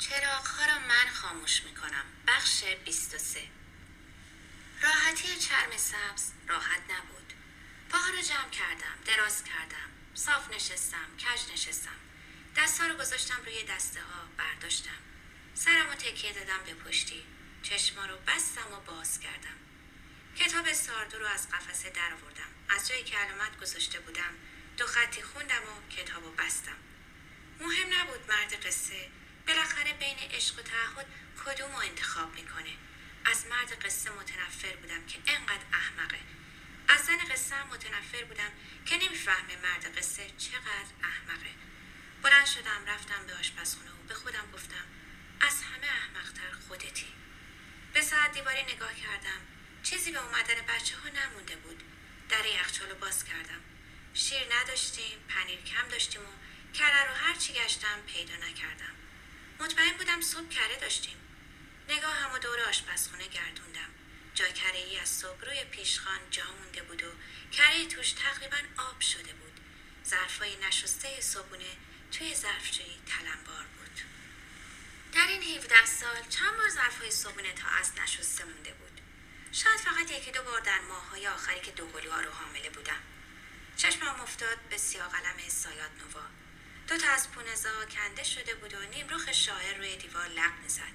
چراغ را من خاموش می کنم بخش 23 راحتی چرم سبز راحت نبود. پاها رو جمع کردم دراز کردم صاف نشستم کج نشستم. دستها رو گذاشتم روی دسته ها برداشتم. سرم رو تکیه دادم به پشتی. چشما رو بستم و باز کردم. کتاب ساردو رو از قفسه در آوردم. از جایی که علامت گذاشته بودم دو خطی خوندم و کتاب رو بستم. مهم نبود مرد قصه بالاخره بین عشق و تعهد کدوم رو انتخاب می‌کنه؟ از مرد قصه متنفر بودم که انقدر احمقه. از زن قصه هم متنفر بودم که نمی‌فهمه مرد قصه چقدر احمقه. بلند شدم رفتم به آشپزخونه و به خودم گفتم از همه احمقتر خودتی. به ساعت دیواری نگاه کردم چیزی به اومدن بچه ها نمونده بود. در یخچالو باز کردم. شیر نداشتیم پنیر کم داشتیم و کره رو هر چی گشتم پیدا نکردم. مطمئن بودم صبح کره داشتیم. نگاه هم و دور آشپزخونه گردوندم. جا کره ای از صبح روی پیشخان جا مونده بود و کره توش تقریبا آب شده بود. ظرفای نشسته صبونه توی ظرفشویی تلمبار بود. در این 17 سال چند بار ظرفای صبونه تا از نشسته مونده بود؟ شاید فقط یکی دو بار در ماههای آخری که دوقلوها رو حامله بودم. چشمم افتاد به سیاقلم سایات نوا. دو تا از پونزا کنده شده بود و نیمروخ شاعر روی دیوار لق می‌زد.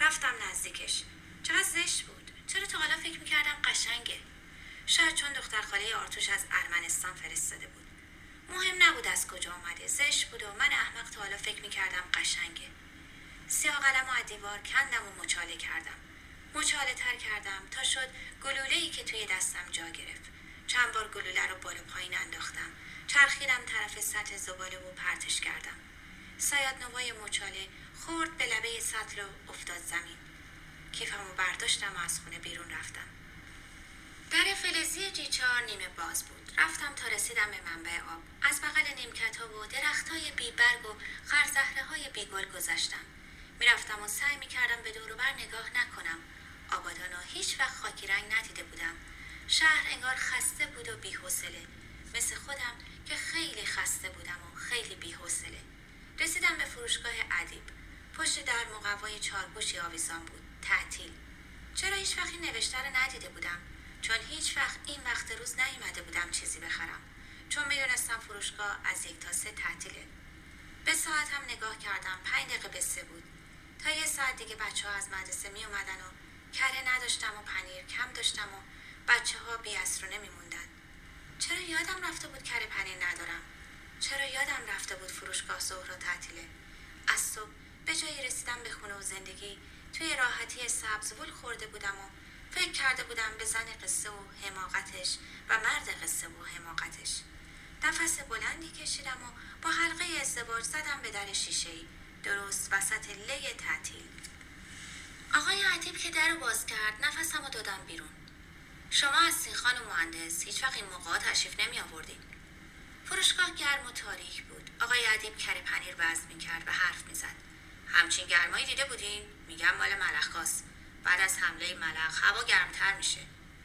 رفتم نزدیکش. چقدر زشت بود. چرا تا حالا فکر می‌کردم قشنگه. شاید چون دختر خاله آرتوش از ارمنستان فرستاده بود. مهم نبود از کجا آمده زشت بود و من احمق تا حالا فکر می‌کردم قشنگه. سیاه قلم و دیوار کندم و مچاله کردم. مچاله تر کردم تا شد گلوله ای که توی دستم جا گرفت. چند بار گلوله رو بالا پایین انداختم. چرخیدم طرف سطح زباله و پرتش کردم. سیاد نوای مچاله خورد به لبه سطل و افتاد زمین. کیفم و برداشتم و از خونه بیرون رفتم. در فلزی جیچار نیمه باز بود. رفتم تا رسیدم به منبع آب. از بغل نیمکت ها و درخت های بی برگ و خرزهره های بی گل گذشتم. می‌رفتم و سعی می‌کردم به دوروبر نگاه نکنم. آبادانا هیچ وقت خاکی رنگ ندیده بودم. شهر انگار خسته بود و بیحوصله. مثل خودم که خیلی خسته بودم و خیلی بیحوصله. رسیدم به فروشگاه ادیب. پشت در مقوای چارگوشی آویزان بود تعطیل. چرا هیچ وقتی نوشته رو ندیده بودم؟ چون هیچ وقت این وقت روز نیومده بودم چیزی بخرم. چون می‌دونستم فروشگاه از یک تا سه تعطیله. به ساعت هم نگاه کردم پنج دقیقه به سه بود. تا یه ساعت دیگه بچه ها از مدرسه می اومدن و کره نداشتم و پنیر کم داشتم و بچه ها بی اسرونه میموندن. چرا یادم رفته بود کره پنیر ندارم. چرا یادم رفته بود فروشگاه ظهر تعطیله؟ از صبح به جایی رسیدم به خونه و زندگی. توی راحتی سبزبول خورده بودم و فکر کرده بودم به زن قصه و حماقتش و مرد قصه و حماقتش. نفس بلندی کشیدم و با حلقه ازدواج زدم به در شیشه ای درست وسط لی تعطیل. آقای عدیب که در باز کرد نفسم رو دادم بیرون. شما سیخان و مهندس هیچ وقت این موقع تشریف نمی آوردین. فروشگاه گرم و تاریک بود. آقای ادیب کره پنیر وزن می کرد و حرف می زد. همچین گرمایی دیده بودین؟ میگم مال ملخاست بعد از حمله ملخ هوا گرمتر میشه.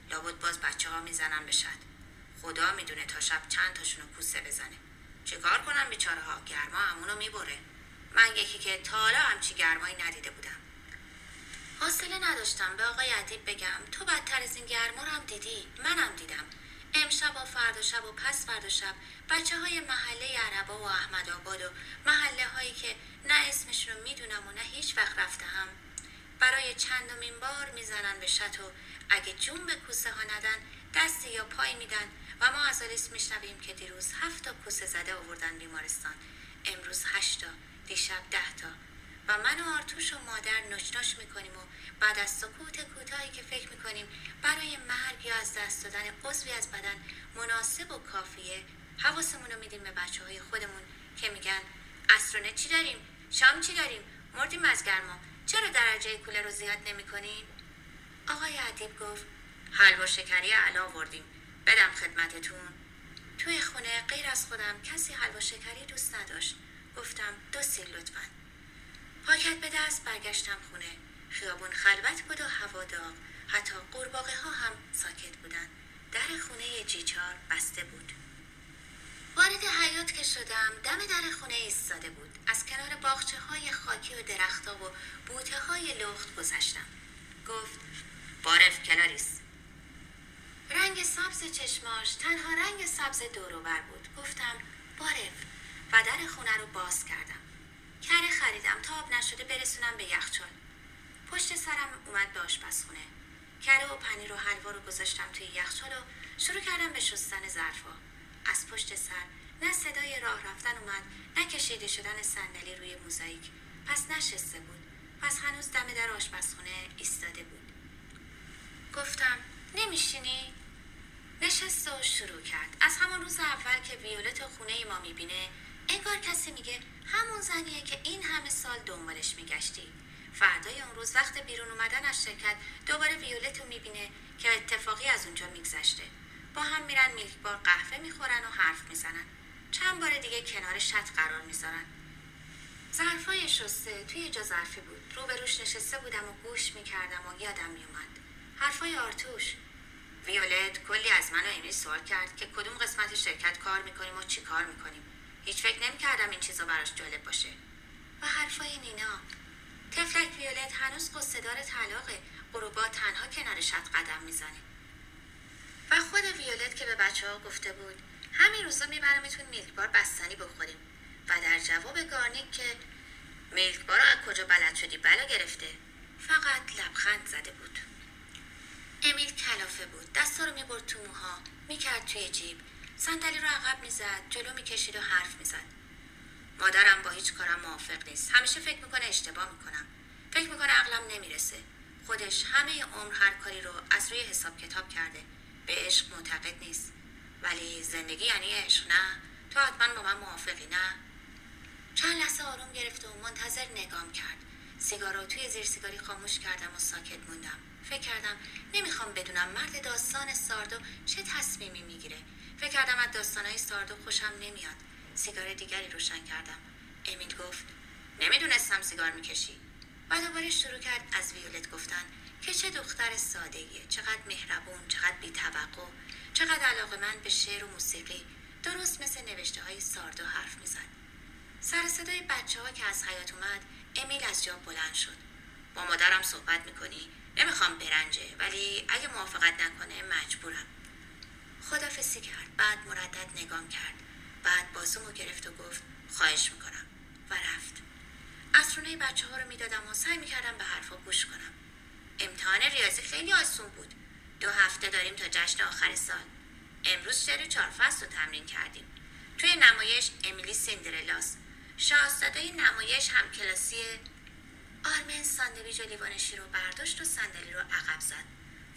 لابد باز بچه ها می‌زنن به شد. خدا می‌دونه تا شب چند تاشونو پوسه بزنه. چیکار کنم بیچاره ها گرما همونو می‌بره. من یکی که تا حالا همچی گرمایی ندیده بودم. حوصله نداشتم به آقای ادیب بگم. تو بدتر از این گرما رو هم دیدی؟ منم دیدم. امشب و فردا شب و پس فردا شب بچه های محله عربا و احمد آباد و محله هایی که نه اسمشون رو می‌دونم و نه هیچ وقت رفته هم برای چندمین بار می‌زنن به شط و اگه جون به کوسه ها ندن دستی یا پای میدن و ما از آلیس میشنویم که دیروز هفت تا کوسه زده آوردن بیمارستان. امروز هشتا دیشب ده تا. و من و آرتوش و مادر نچ می‌کنیم و بعد از سکوت کوتاهی که فکر می‌کنیم برای مرگ یا از دست دادن عضوی از بدن مناسب و کافیه حواسمون رو میدیم به بچه های خودمون که میگن اسرونه چی داریم؟ شام چی داریم؟ مردیم از گرما چرا درجه کوله رو زیاد نمی‌کنین؟ آقای عدیب گفت حلوا شکری علا آوردیم بدم خدمتتون توی خونه غیر از خودم کسی حلوا شکری دوست نداشت گفتم دو سیل لطفا پاکت به دست برگشتم خونه. خیابون خلوت بود و هوا داغ. حتی قورباغه ها هم ساکت بودن. در خونه جیچار بسته بود. وارد حیات که شدم دم در خونه ایستاده بود. از کنار باغچه های خاکی و درختها و بوته های لخت گذشتم. گفت بارف کلاریس رنگ سبز چشماش تنها رنگ سبز دوروبر بود. گفتم بارف. و در خونه رو باز کردم. کره خریدم. تا آب نشده برسونم به یخچال. پشت سرم اومد به آشپزخونه. کره و پنیر و حلوا رو گذاشتم توی یخچال و شروع کردم به شستن ظرفا. از پشت سر نه صدای راه رفتن اومد نه کشیده شدن صندلی روی موزاییک. پس نشسته بود. پس هنوز دم در آشپزخونه ایستاده بود. گفتم نمیشینی؟ نشست و شروع کرد. از همون روز اول که ویولت خونه ما می‌بینه انگار کسی میگه همون زنیه که این همه سال دنبالش میگشتی. فردای اون روز وقت بیرون اومدن از شرکت دوباره ویولت رو می‌بینه که اتفاقی از اونجا میگذشته. با هم میرن میلک بار قهوه می‌خورن و حرف می‌زنن. چند بار دیگه کنار شط قرار می‌ذارن. ظرفای شسته توی جا ظرفی بود. روبروش نشسته بودم و گوش می‌کردم و یادم میومد حرفای آرتوش. ویولت کلی از من و سوال کرد که کدوم قسمت شرکت کار می‌کنیم و چی کار می‌کنیم؟ هیچ فکر نمی‌کردم این چیزا براش جالب باشه. و حرفای نینا. تفلک ویولت هنوز قصدار طلاقه. غروبا تنها کنار شط قدم می‌زنه. و خود ویولت که به بچه ها گفته بود همین روزا میبرمتون میلک بار بستنی بخوریم. و در جواب گارنیک که میلک بار از کجا بلد شدی بلا گرفته فقط لبخند زده بود. امیل کلافه بود. دستا رو می‌برد تو موها. می‌کرد توی جیب. صندلی رو عقب می‌زد جلو می‌کشید و حرف می‌زد. مادرم با هیچ کارم موافق نیست. همیشه فکر می‌کنه اشتباه می‌کنم. فکر می‌کنه عقلم نمی‌رسه. خودش همه عمر هر کاری رو از روی حساب کتاب کرده. به عشق معتقد نیست. ولی زندگی یعنی عشق نه؟ تو حتما با من موافقی نه؟ چند لحظه آروم گرفت و منتظر نگام کرد. سیگار رو توی زیر سیگاری خاموش کردم و ساکت موندم. فکر کردم نمی‌خوام بدونم مرد داستان ساردو چه تصمیمی می‌گیره. فکر کردم از داستانهای ساردو خوشم نمیاد. سیگار دیگری روشن کردم. امیل گفت نمی‌دونستم سیگار می‌کشی. و دوباره شروع کرد از ویولت گفتن که چه دختر سادگیه چقدر مهربون چقدر بیتوقع چقدر علاقه من به شعر و موسیقی درست مثل نوشته های ساردو حرف می‌زد. سر صدای بچه ها که از حیات اومد امیل از جا بلند شد. با مادرم صحبت می‌کنی؟ نمی‌خوام برنجه ولی اگه موافقت نکنه مجبورم. خدافسی کرد. بعد مردد نگام کرد. بعد بازومو گرفت و گفت خواهش می‌کنم. و رفت. اسرونه بچه ها رو می‌دادم و سعی می‌کردم به حرفا گوش کنم. امتحان ریاضی خیلی آسون بود. دو هفته داریم تا جشن آخر سال. امروز شعر چهار فصل رو تمرین کردیم. توی نمایش امیلی سیندرلاس. شاهزاده نمایش هم کلاسی آرمن ساندویج و لیوان شیر رو برداشت و صندلی رو عقب زد.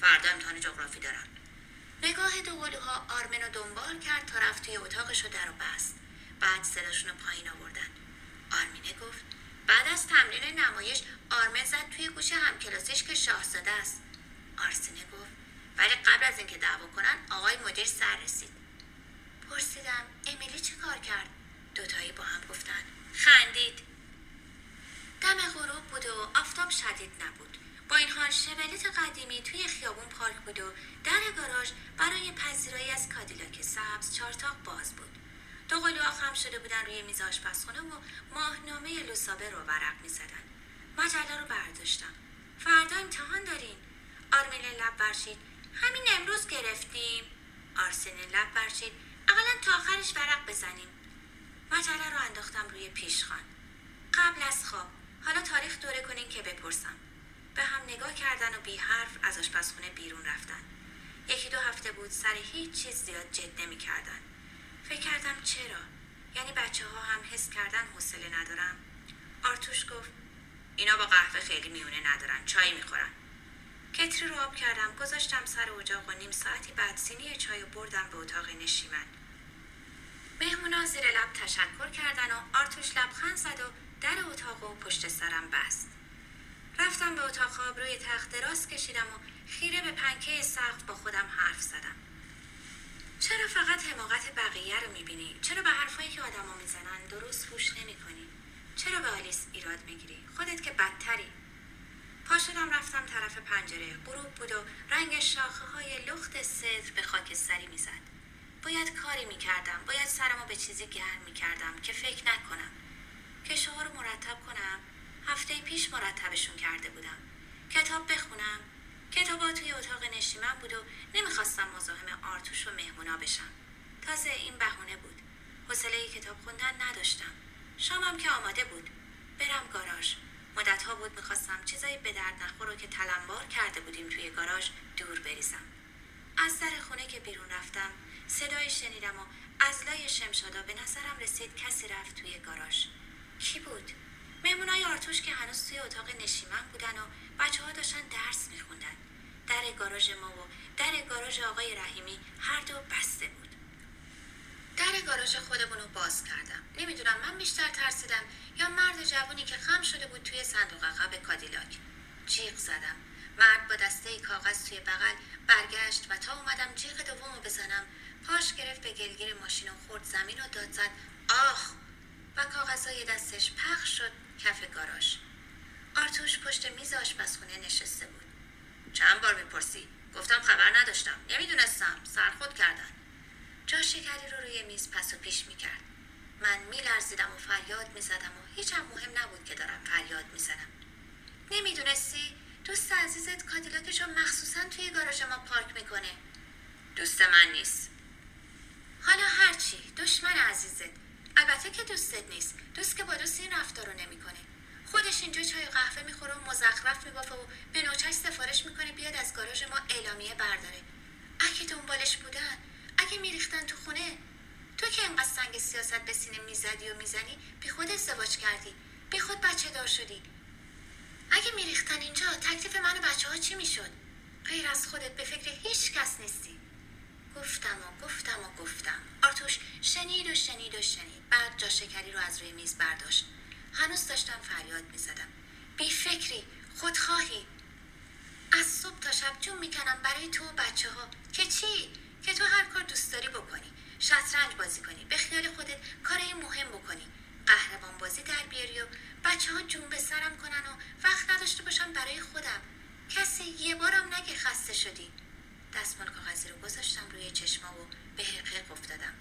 فردا امتحان جغرافی دارم. نگاه دو قلوها آرمن رو دنبال کرد تا رفت توی اتاقش رو در و بست. بعد صداشون رو پایین آوردن. آرمینه گفت بعد از تمرین نمایش آرمن زد توی گوش همکلاسیش که شاهزاده است. آرسینه گفت ولی قبل از اینکه دعوا کنن آقای مدیر سر رسید. پرسیدم امیلی چه کار کرد؟ دوتایی با هم گفتن خندید. دم غروب بود و آفتاب شدید نبود. با این حال شولت قدیمی توی خیابون پارک بود و در گاراژ برای پذیرایی از کادیلاک سبز چارتاق باز بود. دو قلوها خم شده بودن روی میز آشپزخونه و ماهنامه لوسابه رو ورق می‌زدن. مجله رو برداشتم. فردا امتحان دارین. آرمین لب برشید همین امروز گرفتیم. آرسین لب برشید اقلا تا آخرش ورق بزنیم. مجله رو انداختم روی پیشخان. قبل از خواب. حالا تاریخ دوره کنین که بپرسم. به هم نگاه کردن و بی حرف از آشپزخونه بیرون رفتن. یکی دو هفته بود سر هیچ چیز زیاد جد نمی کردن. فکر کردم چرا؟ یعنی بچه ها هم حس کردن حوصله ندارم. آرتوش گفت اینا با قهوه خیلی میونه ندارن چای می‌خورن. کتری رو آب کردم گذاشتم سر اجاق و نیم ساعتی بعد سینی چای بردم به اتاق نشیمن. مهمونا زیر لب تشکر کردن و آرتوش لبخند زد و در اتاق و پشت سرم بست. رفتم به اتاق خواب روی تخت دراز کشیدم و خیره به پنکه سقف با خودم حرف زدم. چرا فقط حماقت بقیه رو می‌بینی؟ چرا به حرفایی که آدما می‌زنن درست گوش نمی‌کنی؟ چرا به آلیس ایراد می‌گیری؟ خودت که بدتری. پا شدم رفتم طرف پنجره. غروب بود و رنگ شاخه های لخت صدر به خاکستری می‌زد. باید کاری می‌کردم. باید سرمو به چیزی گرم می‌کردم که فکر نکنم. که رو مرتب کنم. پیش مرتبشون کرده بودم. کتاب بخونم. کتابا توی اتاق نشیمن بود و نمی‌خواستم مزاحم آرتوش و مهمونا بشم. تازه این بهونه بود. حوصله کتاب خوندن نداشتم. شامم که آماده بود. برم گاراژ. مدت ها بود می‌خواستم چیزایی به درد نخور رو که تلمبار کرده بودیم توی گاراژ دور بریزم. از در خونه که بیرون رفتم صدایی شنیدم و از لای شمشادا به نظرم رسید کسی رفت توی گاراژ. کی بود؟ مهمونای آرتوش که هنوز توی اتاق نشیمن بودن و بچه ها داشتن درس میخوندن. در گاراژ ما و در گاراژ آقای رحیمی هر دو بسته بود. در گاراژ خودمون رو باز کردم. نمی‌دونم من بیشتر ترسیدم یا مرد جوانی که خم شده بود توی صندوق عقب کادیلاک. جیغ زدم. مرد با دسته کاغذ توی بغل برگشت و تا اومدم جیغ دوم بزنم پاش گرفت به گلگیر ماشین و خورد زمین و داد زد آخ! و کاغذهای دستش پخش شد. کف گاراژ. آرتوش پشت میز آشپزخونه نشسته بود. چند بار می‌پرسی؟ گفتم خبر نداشتم. نمی‌دونستم. سرخود کردن. جا شکری رو روی میز پس و پیش می‌کرد. من میلرزیدم و فریاد می‌زدم و هیچم مهم نبود که دارم فریاد می‌زنم. نمی‌دونستی؟ دوست عزیزت کادیلاکش رو مخصوصا توی گاراژ ما پارک می‌کنه. دوست من نیست. حالا هرچی دشمن عزیزت. البته که دوستت نیست. دوست که با دوست این رفتار رو نمی‌کنه. خودش اینجا چای و قهوه می‌خوره و مزخرف میبافه و به نوچش سفارش می‌کنه بیاد از گاراژ ما اعلامیه برداره. اگه دنبالش بودن اگه میریختن تو خونه تو که اینقدر سنگ سیاست به سینه می‌زدی و می‌زنی بی خود ازدواج کردی. بی خود بچه دار شدی. اگه میریختن اینجا تکلیف من و بچه ها چی می‌شد؟ غیر از خودت به فکر هیچ کس نیستی. گفتم و گفتم و گفتم. آرتوش شنید و شنید و شنید. بعد جا شکری رو از روی میز برداشت. هنوز داشتم فریاد می‌زدم. بی فکری خودخواهی. از صبح تا شب جون می‌کنم برای تو و بچه ها که چی؟ که تو هر کار دوست داری بکنی. شطرنج بازی کنی. به خیال خودت کارهای مهم بکنی. قهرمان بازی در بیاری و بچه ها جون به سرم کنن و وقت نداشته باشم برای خودم. کسی یه بارم نگه خسته شدی. دستمال کاغذی رو گذاشتم روی چشما و به حقیق افتادم.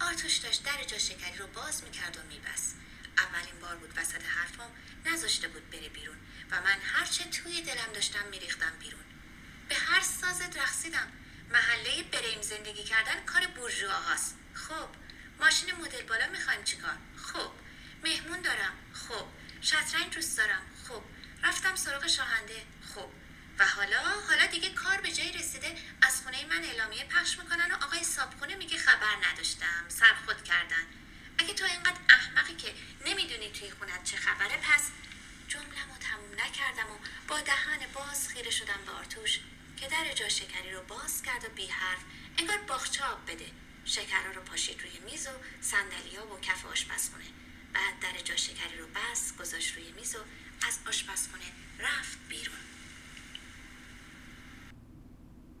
آرتوش داشت در جا شکری رو باز می‌کرد و میبست. اولین بار بود وسط حرفم نذاشته بود بره بیرون و من هرچه توی دلم داشتم میریختم بیرون. به هر سازت رقصیدم. محله بریم زندگی کردن کار بورژوا هاست. خب ماشین مدل بالا می‌خوایم چیکار؟ خب مهمون دارم. خب شطرنج دوست دارم. خب رفتم سراغ شاهنده. خب و حالا حالا دیگه کار به جایی رسیده از خونه من اعلامیه پخش می‌کنن و آقای صابخونه میگه خبر نداشتم سرخود کردن. اگه تو اینقدر احمقی که نمی‌دونی توی خونت چه خبره پس جملم رو تموم نکردم و با دهن باز خیره شدم به آرتوش که در جا شکری رو باز کرد و بی حرف انگار باخچه آب بده. شکرها رو پاشید روی میز و سندلیا و کف آشپزخونه. بعد در جا شکری رو بس گذاشت روی میز و از آشپزخونه رفت بیرون.